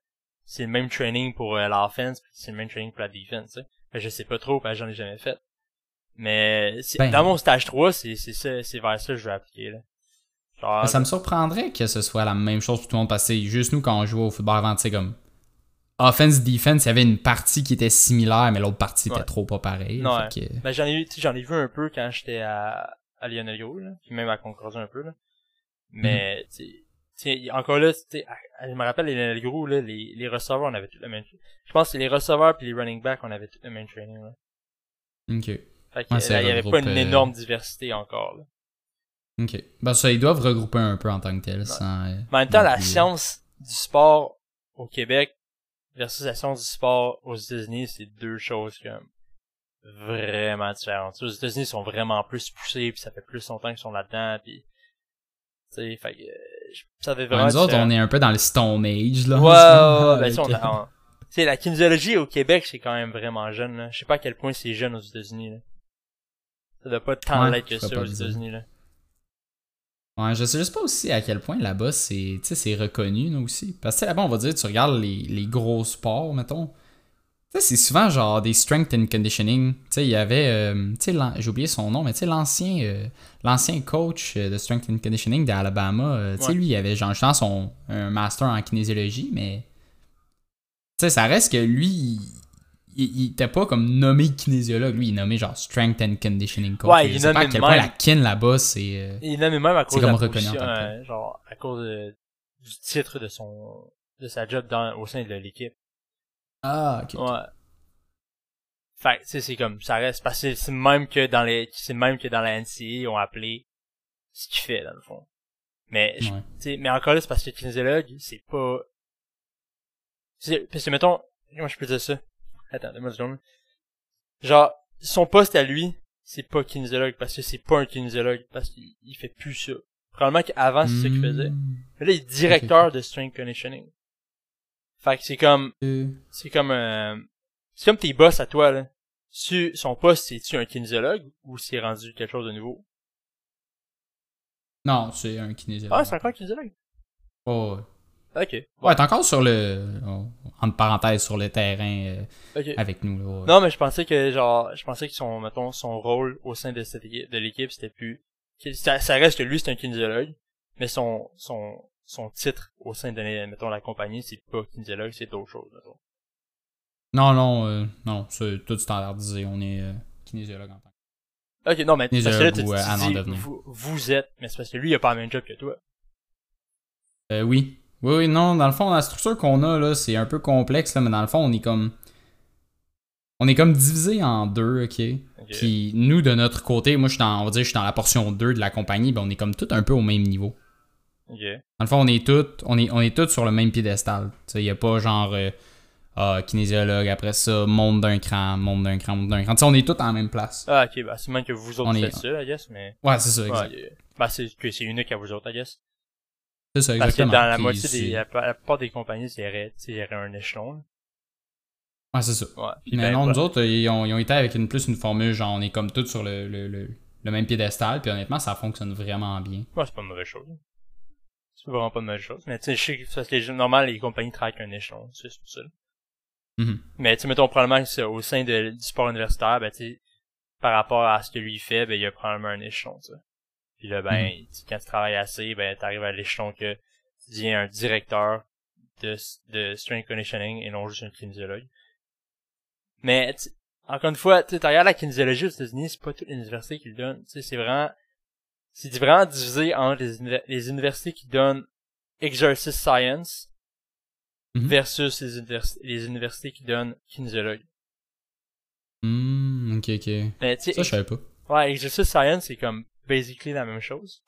c'est le même training pour euh, l'offense, puis c'est le même training pour la defense, tu sais. Je sais pas trop, parce que j'en ai jamais fait. Mais ben, dans mon stage 3, c'est ça, c'est vers ça que je vais appliquer. Là. Genre, ça me surprendrait que ce soit la même chose pour tout le monde parce que juste nous quand on jouait au football avant, tu sais comme offense defense, il y avait une partie qui était similaire mais l'autre partie était trop pas pareil. Non, ben, j'en ai j'en ai vu un peu quand j'étais à à Lionel là, puis même à Concordia un peu là. Mais mm -hmm. encore là, je me rappelle Lionel Gros là, les les receveurs, on avait tout le même. Je pense que les receveurs puis les running backs, on avait tout le même training là. OK. Fait il y avait pas une euh, énorme diversité encore. Là. Ok. Ben ça, ils doivent regrouper un peu en tant que tel. Sans, en même temps, la science du sport au Québec versus la science du sport aux États-Unis, c'est deux choses comme vraiment différentes. Aux États-Unis, ils sont vraiment plus poussés, puis ça fait plus longtemps qu'ils sont là-dedans, puis tu sais, fait euh, ça fait vraiment. nous autres, on est un peu dans le Stone Age là. Ouais, ouais, ben, on, tu sais, la kinésiologie au Québec, c'est quand même vraiment jeune. Là. Je sais pas à quel point c'est jeune aux États-Unis. Là. Ça doit pas tant ouais, l'être que ça aux États-Unis. là. Ouais, je sais juste pas aussi à quel point là-bas c'est c'est reconnu nous aussi. Parce que là-bas, on va dire, tu regardes les, les gros sports, mettons. c'est souvent genre des strength and conditioning. Tu sais, il y avait, euh, tu sais, j'ai oublié son nom, mais tu sais, l'ancien euh, l'ancien coach euh, de strength and conditioning d'Alabama, tu sais, lui, il avait genre, son un master en kinésiologie, mais tu sais, ça reste que lui, il, était pas comme nommé kinésiologue, lui, il est nommé genre Strength and Conditioning Coach. Ouais, il est nommé pas à quel point la kin là-bas, c'est. Euh, il est nommé même à cause de la position, euh, genre à cause du titre de son de sa job dans, au sein de l'équipe. Ah, ok. Ouais. Fait tu sais, c'est comme, ça reste, parce que c'est même que dans les, c'est même que dans la NCA, ils ont appelé ce qu'il fait, dans le fond. Mais, tu sais, mais encore là, c'est parce que kinésiologue, c'est pas, parce que mettons, comment je peux dire ça? Attends, donne-moi une seconde. Genre, son poste à lui, c'est pas kinésiologue parce que c'est pas un kinésiologue parce qu'il il fait plus ça. Probablement qu'avant c'est ça qu'il faisait. Hmm. Mais là il est directeur de strength conditioning. Fait que c'est comme Euh, c'est comme euh, c'est comme tes boss à toi là. Tu, son poste c'est-tu un kinésiologue ou c'est rendu quelque chose de nouveau? Non, c'est un kinésiologue. Ah, c'est encore un kinésiologue? Oh, ouais. Ok. Ouais, t'es encore sur le. oh, entre parenthèses, sur le terrain euh, avec nous. Là, ouais. Non, mais je pensais que genre, je pensais que son, mettons, son rôle au sein de cette de l'équipe, c'était plus, ça, ça reste que lui c'est un kinésiologue, mais son, son, son titre au sein de, mettons, la compagnie, c'est pas kinésiologue, c'est d'autres choses, mettons. Non, non, euh, non, c'est tout standardisé. On est euh, kinésiologue en tant que. Ok, non, mais parce que là, tu, ou, euh, tu n'en dis, vous êtes, mais c'est parce que lui, il a pas le même job que toi. Euh, oui. Oui, oui, non, dans le fond, la structure qu'on a, là, c'est un peu complexe, là, mais dans le fond, on est comme. On est comme divisé en deux, ok? Ok. Puis nous, de notre côté, moi, je suis dans, on va dire, je suis dans la portion 2 de la compagnie, ben, on est comme tout un peu au même niveau. Ok. Dans le fond, on est tous on est, on est tous sur le même piédestal. Il n'y a pas genre euh, ah, kinésiologue, après ça, monte d'un cran, monte d'un cran, monte d'un cran. Tu sais, on est tous en la même place. Ah, ok, bah, c'est même que vous autres On est- faites ça, I guess, mais, Ouais, c'est ça, exact. ouais, bah, c'est unique à vous autres, I guess. C'est ça, Parce que dans la moitié des, la, plupart des compagnies, il y aurait, il y aurait un échelon. Ouais, c'est ça. Ouais. Puis Mais ben, non, ouais. nous autres, ils ont, ils ont été avec une plus une formule, genre on est comme tous sur le, le, le, le même piédestal, puis honnêtement, ça fonctionne vraiment bien. Ouais, c'est pas une mauvaise chose. C'est vraiment pas une mauvaise chose. Mais tu sais, je sais que parce que les- normal, les compagnies travaillent avec un échelon, c'est ça. Mhm. Mais tu sais, mettons, probablement, au sein de, du sport universitaire, ben tu par rapport à ce que lui fait, ben il y a probablement un échelon, tu sais. Puis là, ben, Mhm. tu quand tu travailles assez, ben t'arrives à l'échelon que tu deviens un directeur de, de strength conditioning et non juste un kinésiologue. Mais, encore une fois, tu regardes la kinésiologie aux États-Unis, c'est pas toutes les universités qui le donnent. Tu sais, c'est vraiment, c'est vraiment divisé entre les, les universités qui donnent exercice science Mhm. versus les, univers- les universités qui donnent kinésiologue. Hmm, ok, ok. Mais Ça, je savais pas. ouais, exercice science, c'est comme basically la même chose.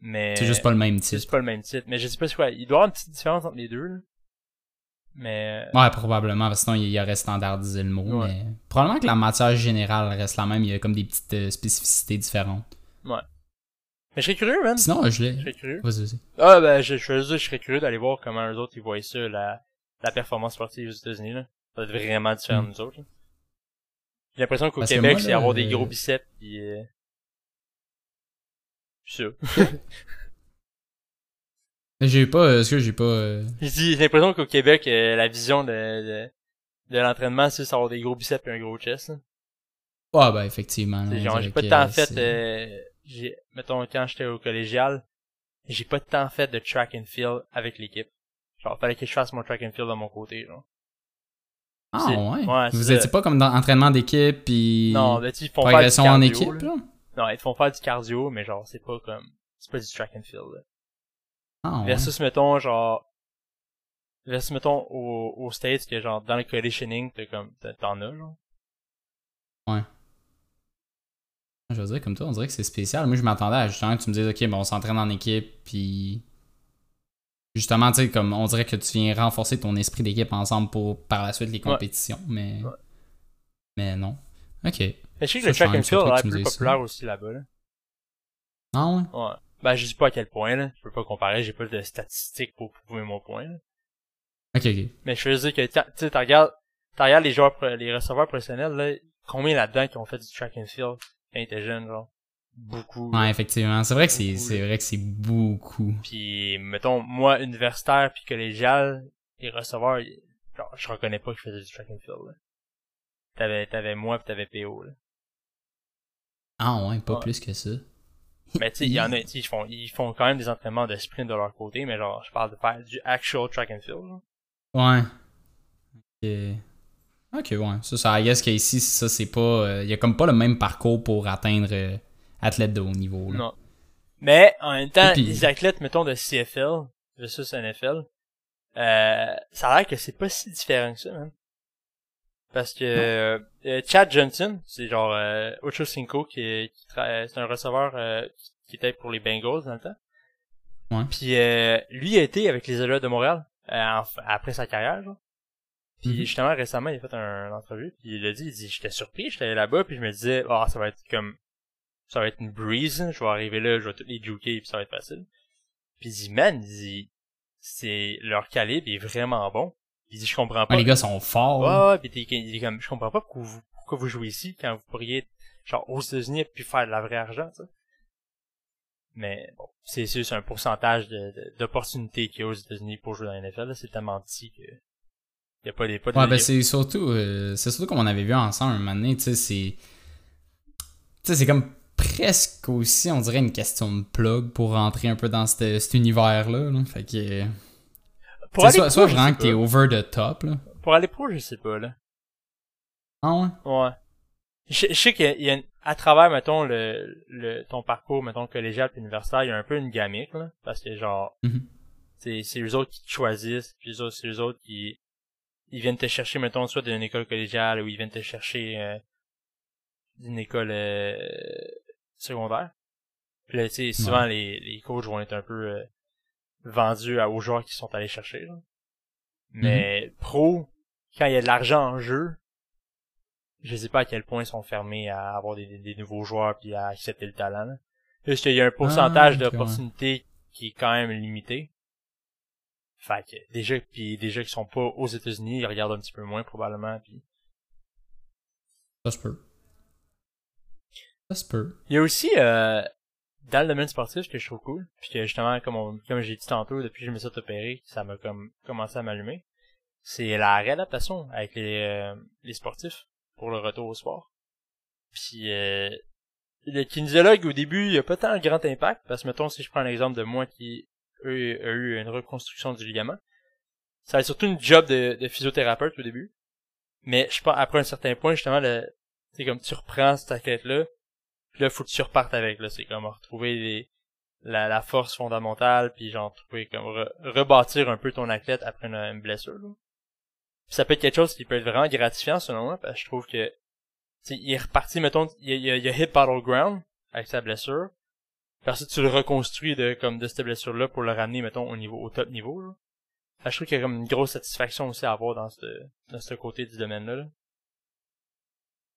Mais C'est juste pas le même c'est titre. juste pas le même titre. Mais je sais pas c'est quoi. Il doit y avoir une petite différence entre les deux. là. Mais Ouais, probablement, parce que sinon, il y aurait standardisé le mot, Ouais. mais probablement que la matière générale reste la même, il y a comme des petites euh, spécificités différentes. mais je serais curieux, man. Sinon, euh, je Je l'ai. serais curieux. Vas-y, vas-y. Ah ben je, je, je serais curieux d'aller voir comment eux autres ils voient ça, la, la performance sportive aux États-Unis là. Ça va être vraiment différent Mm. de nous autres. là. J'ai l'impression qu'au Québec, c'est avoir des euh, gros biceps pis euh... Ça. J'ai pas, euh, est-ce que j'ai pas. euh, J'ai dit, j'ai l'impression qu'au Québec, euh, la vision de, de, de l'entraînement, c'est avoir des gros biceps et un gros chest. là. Ouais, ben, effectivement. là, genre, j'ai pas de temps fait, euh, j'ai, mettons, quand j'étais au collégial, j'ai pas de temps fait de track and field avec l'équipe. Genre, fallait que je fasse mon track and field de mon côté, genre. Ah, c'est- ouais. Vous étiez pas comme dans entraînement d'équipe, puis. Non, mais tu progression en équipe, là. là? Non, ils te font faire du cardio, mais genre, c'est pas comme, c'est pas du track and field, là. Ah, ouais. Versus, mettons, genre, versus, mettons, au, au States, que genre, dans le conditioning, t'as comme, t'en as, genre. Je veux dire, comme toi, on dirait que c'est spécial. Moi, je m'attendais à justement que tu me dises, OK, bon, on s'entraîne en équipe, puis. Justement, tu sais, comme on dirait que tu viens renforcer ton esprit d'équipe ensemble pour par la suite les compétitions, mais. Ouais. Mais non. OK. Mais je sais que Ça, le track and field a l'air plus populaire aussi là-bas, là. Ah ouais? Ouais. Ben, je dis pas à quel point, là. Je peux pas comparer, j'ai pas de statistiques pour prouver mon point, là. OK, OK. Mais je veux dire que, tu sais, t'as regardes, les joueurs, les receveurs professionnels, là, combien là-dedans qui ont fait du track and field quand ils étaient jeunes, genre? Beaucoup. Ouais, effectivement. C'est vrai que c'est, c'est vrai que c'est beaucoup. Puis, mettons, moi, universitaire puis collégial, les receveurs, genre, je reconnais pas que je faisais du track and field, là. T'avais, t'avais moi pis t'avais PO, là. Ah ouais, pas Ouais. plus que ça. Mais tu sais, il y en a, ils font, ils font quand même des entraînements de sprint de leur côté, mais genre, je parle de faire du actual track and field, là. Ouais. Ok. Ok, ouais. Ça, ça, I guess qu'ici, ça, c'est pas. Il y a comme pas le même parcours pour atteindre euh, athlète de haut niveau. Là. Non. Mais, en même temps, puis- les athlètes, mettons, de CFL versus NFL, euh, ça a l'air que c'est pas si différent que ça, man. Parce que euh, Chad Johnson, c'est genre euh, Ocho Cinco qui est, qui tra- c'est un receveur euh, qui- était pour les Bengals dans le temps. Ouais. Puis euh, lui a été avec les Alouettes de Montréal euh, en- après sa carrière, genre. Puis Mhm. justement, récemment, il a fait un, une entrevue, puis il a dit, il dit, j'étais surpris, j'étais allé là-bas, puis je me disais, ah, ça va être comme, ça va être une breeze, je vais arriver là, je vais toutes les juker, puis ça va être facile. Puis il dit, man, il dit, c'est, leur calibre est vraiment bon. Il dit, je comprends pas. Ouais, les gars sont forts. Ouais, là. ouais, pis il est comme, je comprends pas pourquoi vous, pourquoi vous jouez ici quand vous pourriez être, genre, aux États-Unis puis faire de la vraie argent, ça. Mais, bon, c'est c'est juste un pourcentage d'opportunités qu'il y a aux États-Unis pour jouer dans la NFL, là. C'est tellement petit que, y a pas des, pas de, Ouais, ben c'est surtout, euh, c'est surtout comme on avait vu ensemble un moment donné, tu sais, c'est. Tu sais, c'est comme presque aussi, on dirait, une question de plug pour rentrer un peu dans cet, cet univers-là. Là. Fait que. Pour aller soit, soit pro, vraiment sais que t'es over the top, là. Pour aller pro, je sais pas, là. Ah ouais? Ouais. Je, je sais qu'il y a, une- à travers, mettons, le, le, ton parcours, mettons, collégial puis universitaire, il y a un peu une gamique, là. Parce que, genre, Mhm. c'est, c'est eux autres qui te choisissent, puis les autres, c'est eux autres qui, ils viennent te chercher, mettons, soit d'une école collégiale, ou ils viennent te chercher, euh, d'une école, euh, secondaire. Puis là, tu sais, souvent, les, les coachs vont être un peu, euh, vendus à, aux joueurs qui sont allés chercher, là. Mais, pro, quand il y a de l'argent en jeu, je sais pas à quel point ils sont fermés à avoir des, des- des nouveaux joueurs puis à accepter le talent. Là. Juste qu'il y a un pourcentage Ah, d'opportunités qui est quand même limité. Fait que déjà puis déjà qu'ils sont pas aux États-Unis, ils regardent un petit peu moins probablement. Puis Ça se peut. Ça se peut. il y a aussi euh, dans le domaine sportif que je trouve cool, puis que justement comme on, comme j'ai dit tantôt depuis que je me suis opéré, ça m'a comme commencé à m'allumer. C'est la réadaptation avec les euh, les sportifs pour le retour au sport. Puis euh, le kinésiologue au début, il a pas tant un grand impact parce que mettons si je prends l'exemple de moi qui eux, a eu une reconstruction du ligament, ça a surtout une job de, de physiothérapeute au début. Mais je pense après un certain point justement le c'est comme tu reprends cette athlète là, puis là faut que tu repartes avec là, c'est comme retrouver les la, la force fondamentale puis genre trouver comme re- rebâtir un peu ton athlète après une, une blessure. Là. Ça peut être quelque chose qui peut être vraiment gratifiant selon moi parce que je trouve que il est reparti mettons il, il, il a hit battleground avec sa blessure. Puis ensuite tu le reconstruis de comme de cette blessure là pour le ramener mettons au niveau au top niveau là. Que je trouve qu'il y a comme une grosse satisfaction aussi à avoir dans ce dans ce côté du domaine là.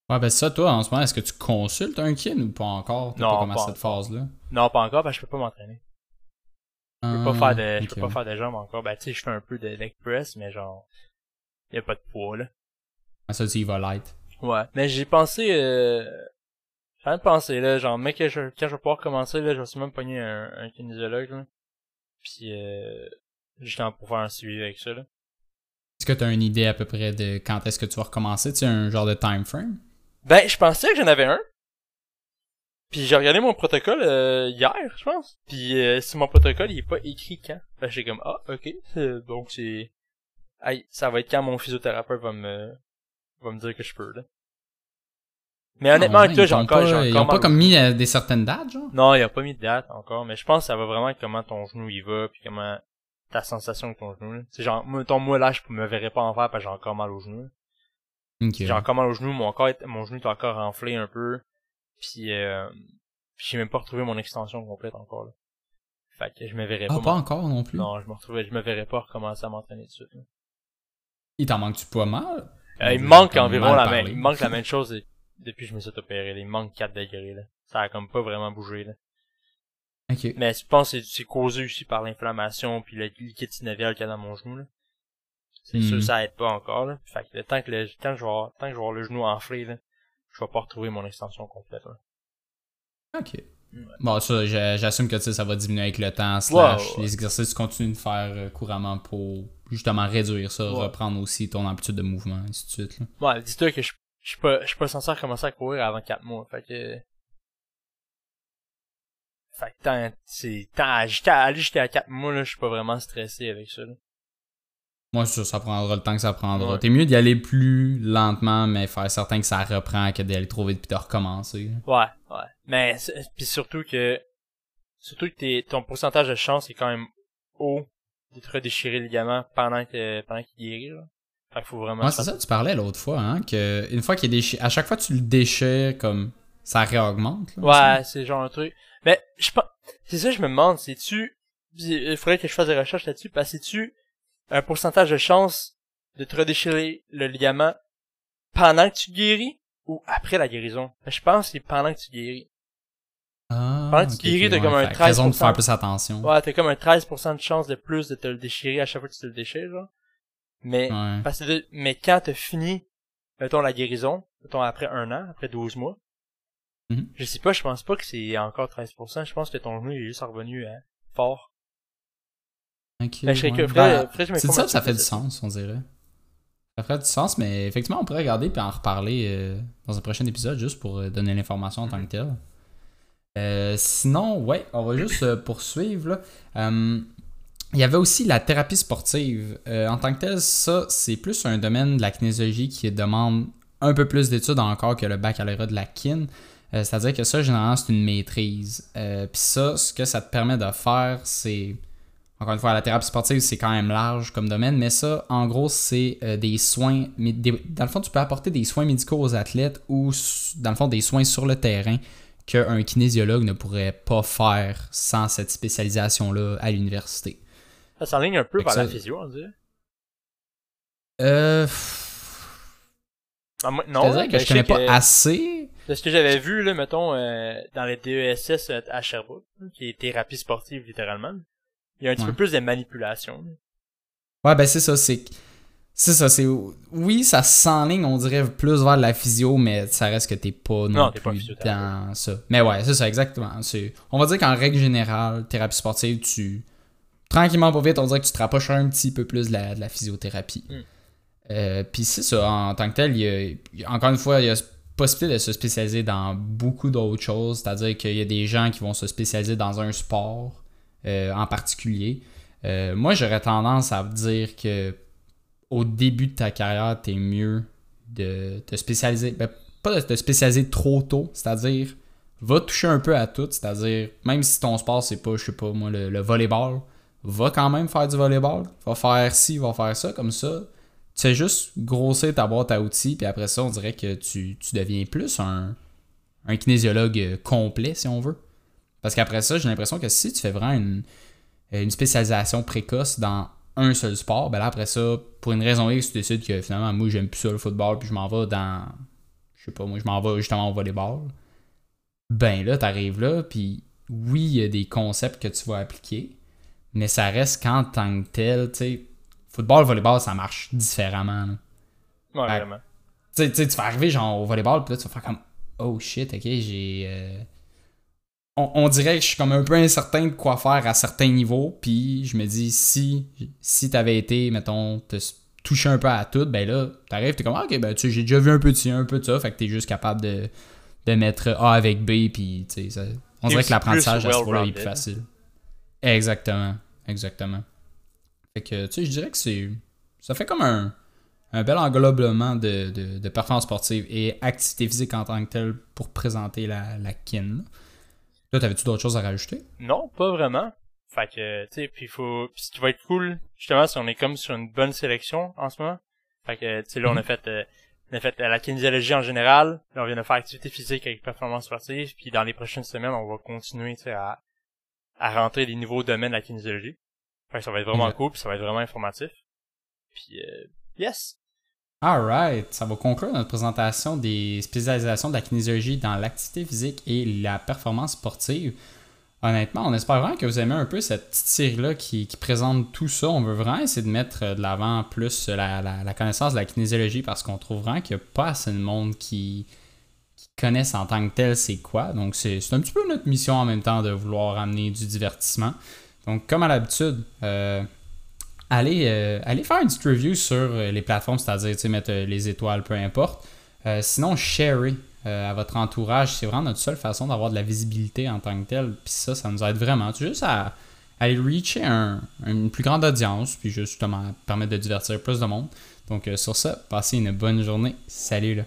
Ouais, ben ça, toi, en ce moment, est-ce que tu consultes un kin ou pas encore? T'as Non, pas commencé pas cette phase-là? Non, pas encore parce que je peux pas m'entraîner. Je peux pas faire de, je peux Ah, pas faire de jambes encore. Ben, tu sais, je fais un peu de leg press, mais genre, y a pas de poids, là. Ah, Ça, tu y vas light. Ouais. Mais j'ai pensé, euh, j'ai de penser, là, genre, mec, je, quand je vais pouvoir commencer, là, je vais sûrement me pogner un, un kinésiologue, là. Puis, euh, justement pour faire un suivi avec ça, là. Est-ce que tu as une idée à peu près de quand est-ce que tu vas recommencer? Tu sais, un genre de time frame? Ben, je pensais que j'en avais un. Puis j'ai regardé mon protocole euh, hier, je pense. Puis euh, sur mon protocole, il est pas écrit quand? Que j'ai comme ah ok. Euh, Donc c'est, Aïe, ça va être quand mon physiothérapeute va me va me dire que je peux là. Mais honnêtement, Ah, avec toi, ils j'ai encore, Ils ont pas comme mis euh, des certaines dates, genre? Non, il a pas mis de date encore, mais je pense que ça va vraiment être comment ton genou il va, puis comment ta sensation avec ton genou. là. C'est genre, mettons, moi là, je me verrais pas en faire parce que j'ai encore mal au genou. Ok. J'ai encore mal au genou, mon corps, est- mon genou est encore enflé un peu, puis euh, j'ai même pas retrouvé mon extension complète encore là. Fait que je me verrais Ah, pas. pas encore non plus? Non, je me retrouvais, je me verrais pas recommencer à m'entraîner tout de suite. là. Il t'en manque-tu pas mal? Euh, il me manque environ la même, il me manque la même chose de- depuis que je me suis opéré. là. Il me manque 4 degrés là. Ça a comme pas vraiment bougé là. Ok. Mais je pense que c'est- c'est causé aussi par l'inflammation puis le liquide synovial qu'il y a dans mon genou là. C'est sûr ça aide pas encore là. Fait que le temps que le, tant que je vais avoir, tant que je vais avoir le genou enflé là, je vais pas retrouver mon extension complète là. Ok. Bon, ça, j'a- j'assume que ça va diminuer avec le temps, slash les exercices continues de faire euh, couramment pour justement réduire ça, reprendre aussi ton amplitude de mouvement, ainsi de suite. Là. Ouais, dis-toi que je je suis pas je suis pas censé recommencer à courir avant 4 mois. Fait que fait que tant c'est tant aller jusqu'à 4 mois là, je suis pas vraiment stressé avec ça là. Moi, ça, ça prendra le temps que ça prendra. Ouais. T'es mieux d'y aller plus lentement, mais faire certain que ça reprend que d'aller trop vite puis de recommencer. Ouais, ouais. Mais puis surtout que surtout que t'es, ton pourcentage de chance est quand même haut de te redéchirer le ligament pendant que pendant qu'il guérit là. Fait qu'il faut vraiment Ouais, c'est ça, tu parlais l'autre fois, hein, que une fois qu'il est déchiré, à chaque fois que tu le déchires, comme, ça réaugmente. là, Ouais, c'est genre un truc. Mais je pense c'est ça que je me demande, c'est tu il faudrait que je fasse des recherches là-dessus parce que tu un pourcentage de chance de te redéchirer le ligament pendant que tu guéris ou après la guérison? Je pense que c'est pendant que tu guéris. Ah, Pendant que tu guéris, t'as comme un fait que raison de 13%. faire plus attention. Ouais, t'as comme un 13% de chance de plus de te le déchirer à chaque fois que tu te le déchires, genre. Mais, Ouais. parce que, mais quand t'as fini, mettons, la guérison, mettons, après un an, après 12 mois, Mhm. je sais pas, je pense pas que c'est encore 13%, je pense que ton genou est juste revenu hein, fort. Ok, Ben, ouais. Ben, c'est ça, ça fait du sens, on dirait. Ça ferait du sens, mais effectivement, on pourrait regarder puis en reparler euh, dans un prochain épisode juste pour euh, donner l'information en tant que telle. Euh, sinon, ouais, on va juste euh, poursuivre. là. Euh, il y avait aussi la thérapie sportive. Euh, en tant que telle, ça, c'est plus un domaine de la kinésiologie qui demande un peu plus d'études encore que le baccalauréat de la kin. Euh, C'est-à-dire que ça, généralement, c'est une maîtrise. Euh, Puis ça, ce que ça te permet de faire, c'est encore une fois, la thérapie sportive, c'est quand même large comme domaine, mais ça, en gros, c'est euh, des soins. mais des- dans le fond, tu peux apporter des soins médicaux aux athlètes ou, dans le fond, des soins sur le terrain qu'un kinésiologue ne pourrait pas faire sans cette spécialisation-là à l'université. Ça s'enligne un peu vers la physio, on dirait. Euh. Ah, moi- je non, dirais que je connais pas assez. De ce que j'avais vu, là, mettons, euh, dans les DESS à Sherbrooke, qui est thérapie sportive, littéralement, il y a un petit Ouais. peu plus de manipulation. Ouais, ben c'est ça, c'est. C'est ça, c'est. Oui, ça s'enligne, on dirait, plus vers la physio, mais ça reste que t'es pas non, pas plus dans ça. Mais ouais, c'est ça, exactement. On va dire qu'en règle générale, thérapie sportive, tu. Tranquillement, pas vite, on dirait que tu te rapproches un petit peu plus de la, de la physiothérapie. Mm. Euh, Puis c'est ça, en tant que tel, il y a- il y a- encore une fois, il y a possibilité de se spécialiser dans beaucoup d'autres choses. C'est-à-dire qu'il y a des gens qui vont se spécialiser dans un sport euh, en particulier. Euh, moi, j'aurais tendance à dire que au début de ta carrière, t'es mieux de te spécialiser. ben, pas de te spécialiser trop tôt, c'est-à-dire va toucher un peu à tout, c'est-à-dire même si ton sport c'est pas, je sais pas moi, le, le volleyball, va quand même faire du volleyball, va faire ci, va faire ça, comme ça. Tu fais juste grossir ta boîte à outils, puis après ça, on dirait que tu, tu deviens plus un, un kinésiologue euh, complet, si on veut. Parce qu'après ça, j'ai l'impression que si tu fais vraiment une, une spécialisation précoce dans un seul sport, ben là, après ça, pour une raison X, tu décides que finalement, moi, j'aime plus ça le football, puis je m'en vais dans. Je sais pas, moi, je m'en vais justement au volleyball. Ben là, t'arrives là, puis oui, il y a des concepts que tu vas appliquer, mais ça reste qu'en tant que tel, tu sais, football, volleyball, ça marche différemment. là. Ouais, vraiment. Tu sais, tu sais, tu vas arriver genre au volleyball, puis là, tu vas faire comme Oh shit, ok, j'ai. euh, On, on dirait que je suis comme un peu incertain de quoi faire à certains niveaux, puis je me dis, si, si t'avais été, mettons, te toucher un peu à tout, ben là, t'arrives, t'es comme Ah, Ok, ben tu sais, j'ai déjà vu un peu de ci, un peu de ça, fait que t'es juste capable de, de mettre A avec B, puis tu sais, on dirait que l'apprentissage à ce niveau-là est plus facile. Exactement, exactement. Fait que, tu sais, je dirais que c'est. Ça fait comme un un bel englobement de, de, de performance sportive et activité physique en tant que telle pour présenter la, la kin. Là, t'avais-tu d'autres choses à rajouter? Non, pas vraiment. Fait que, tu sais, puis faut, puis ce qui va être cool, justement, c'est qu'on est comme sur une bonne sélection en ce moment. Fait que, tu sais, là, on a fait, euh, on a fait euh, la kinésiologie en général. Là, on vient de faire activité physique avec performance sportive. Puis dans les prochaines semaines, on va continuer, tu sais, à, à rentrer des nouveaux domaines de la kinésiologie. Fait que ça va être vraiment cool, puis ça va être vraiment informatif. Puis, euh, yes! Alright, ça va conclure notre présentation des spécialisations de la kinésiologie dans l'activité physique et la performance sportive. Honnêtement, on espère vraiment que vous aimez un peu cette petite série-là qui, présente tout ça. On veut vraiment essayer de mettre de l'avant plus la, la- connaissance de la kinésiologie parce qu'on trouve vraiment qu'il n'y a pas assez de monde qui, qui connaissent en tant que tel c'est quoi. Donc c'est un petit peu notre mission en même temps de vouloir amener du divertissement. Donc comme à l'habitude, euh, allez, euh, faire une petite review sur euh, les plateformes, c'est-à-dire mettre euh, les étoiles, peu importe. Sinon, sharez à votre entourage. C'est vraiment notre seule façon d'avoir de la visibilité en tant que tel. Puis ça, ça nous aide vraiment. Tu juste à, aller reacher un- une plus grande audience, puis justement permettre de divertir plus de monde. Donc sur ça, passez une bonne journée. Salut là.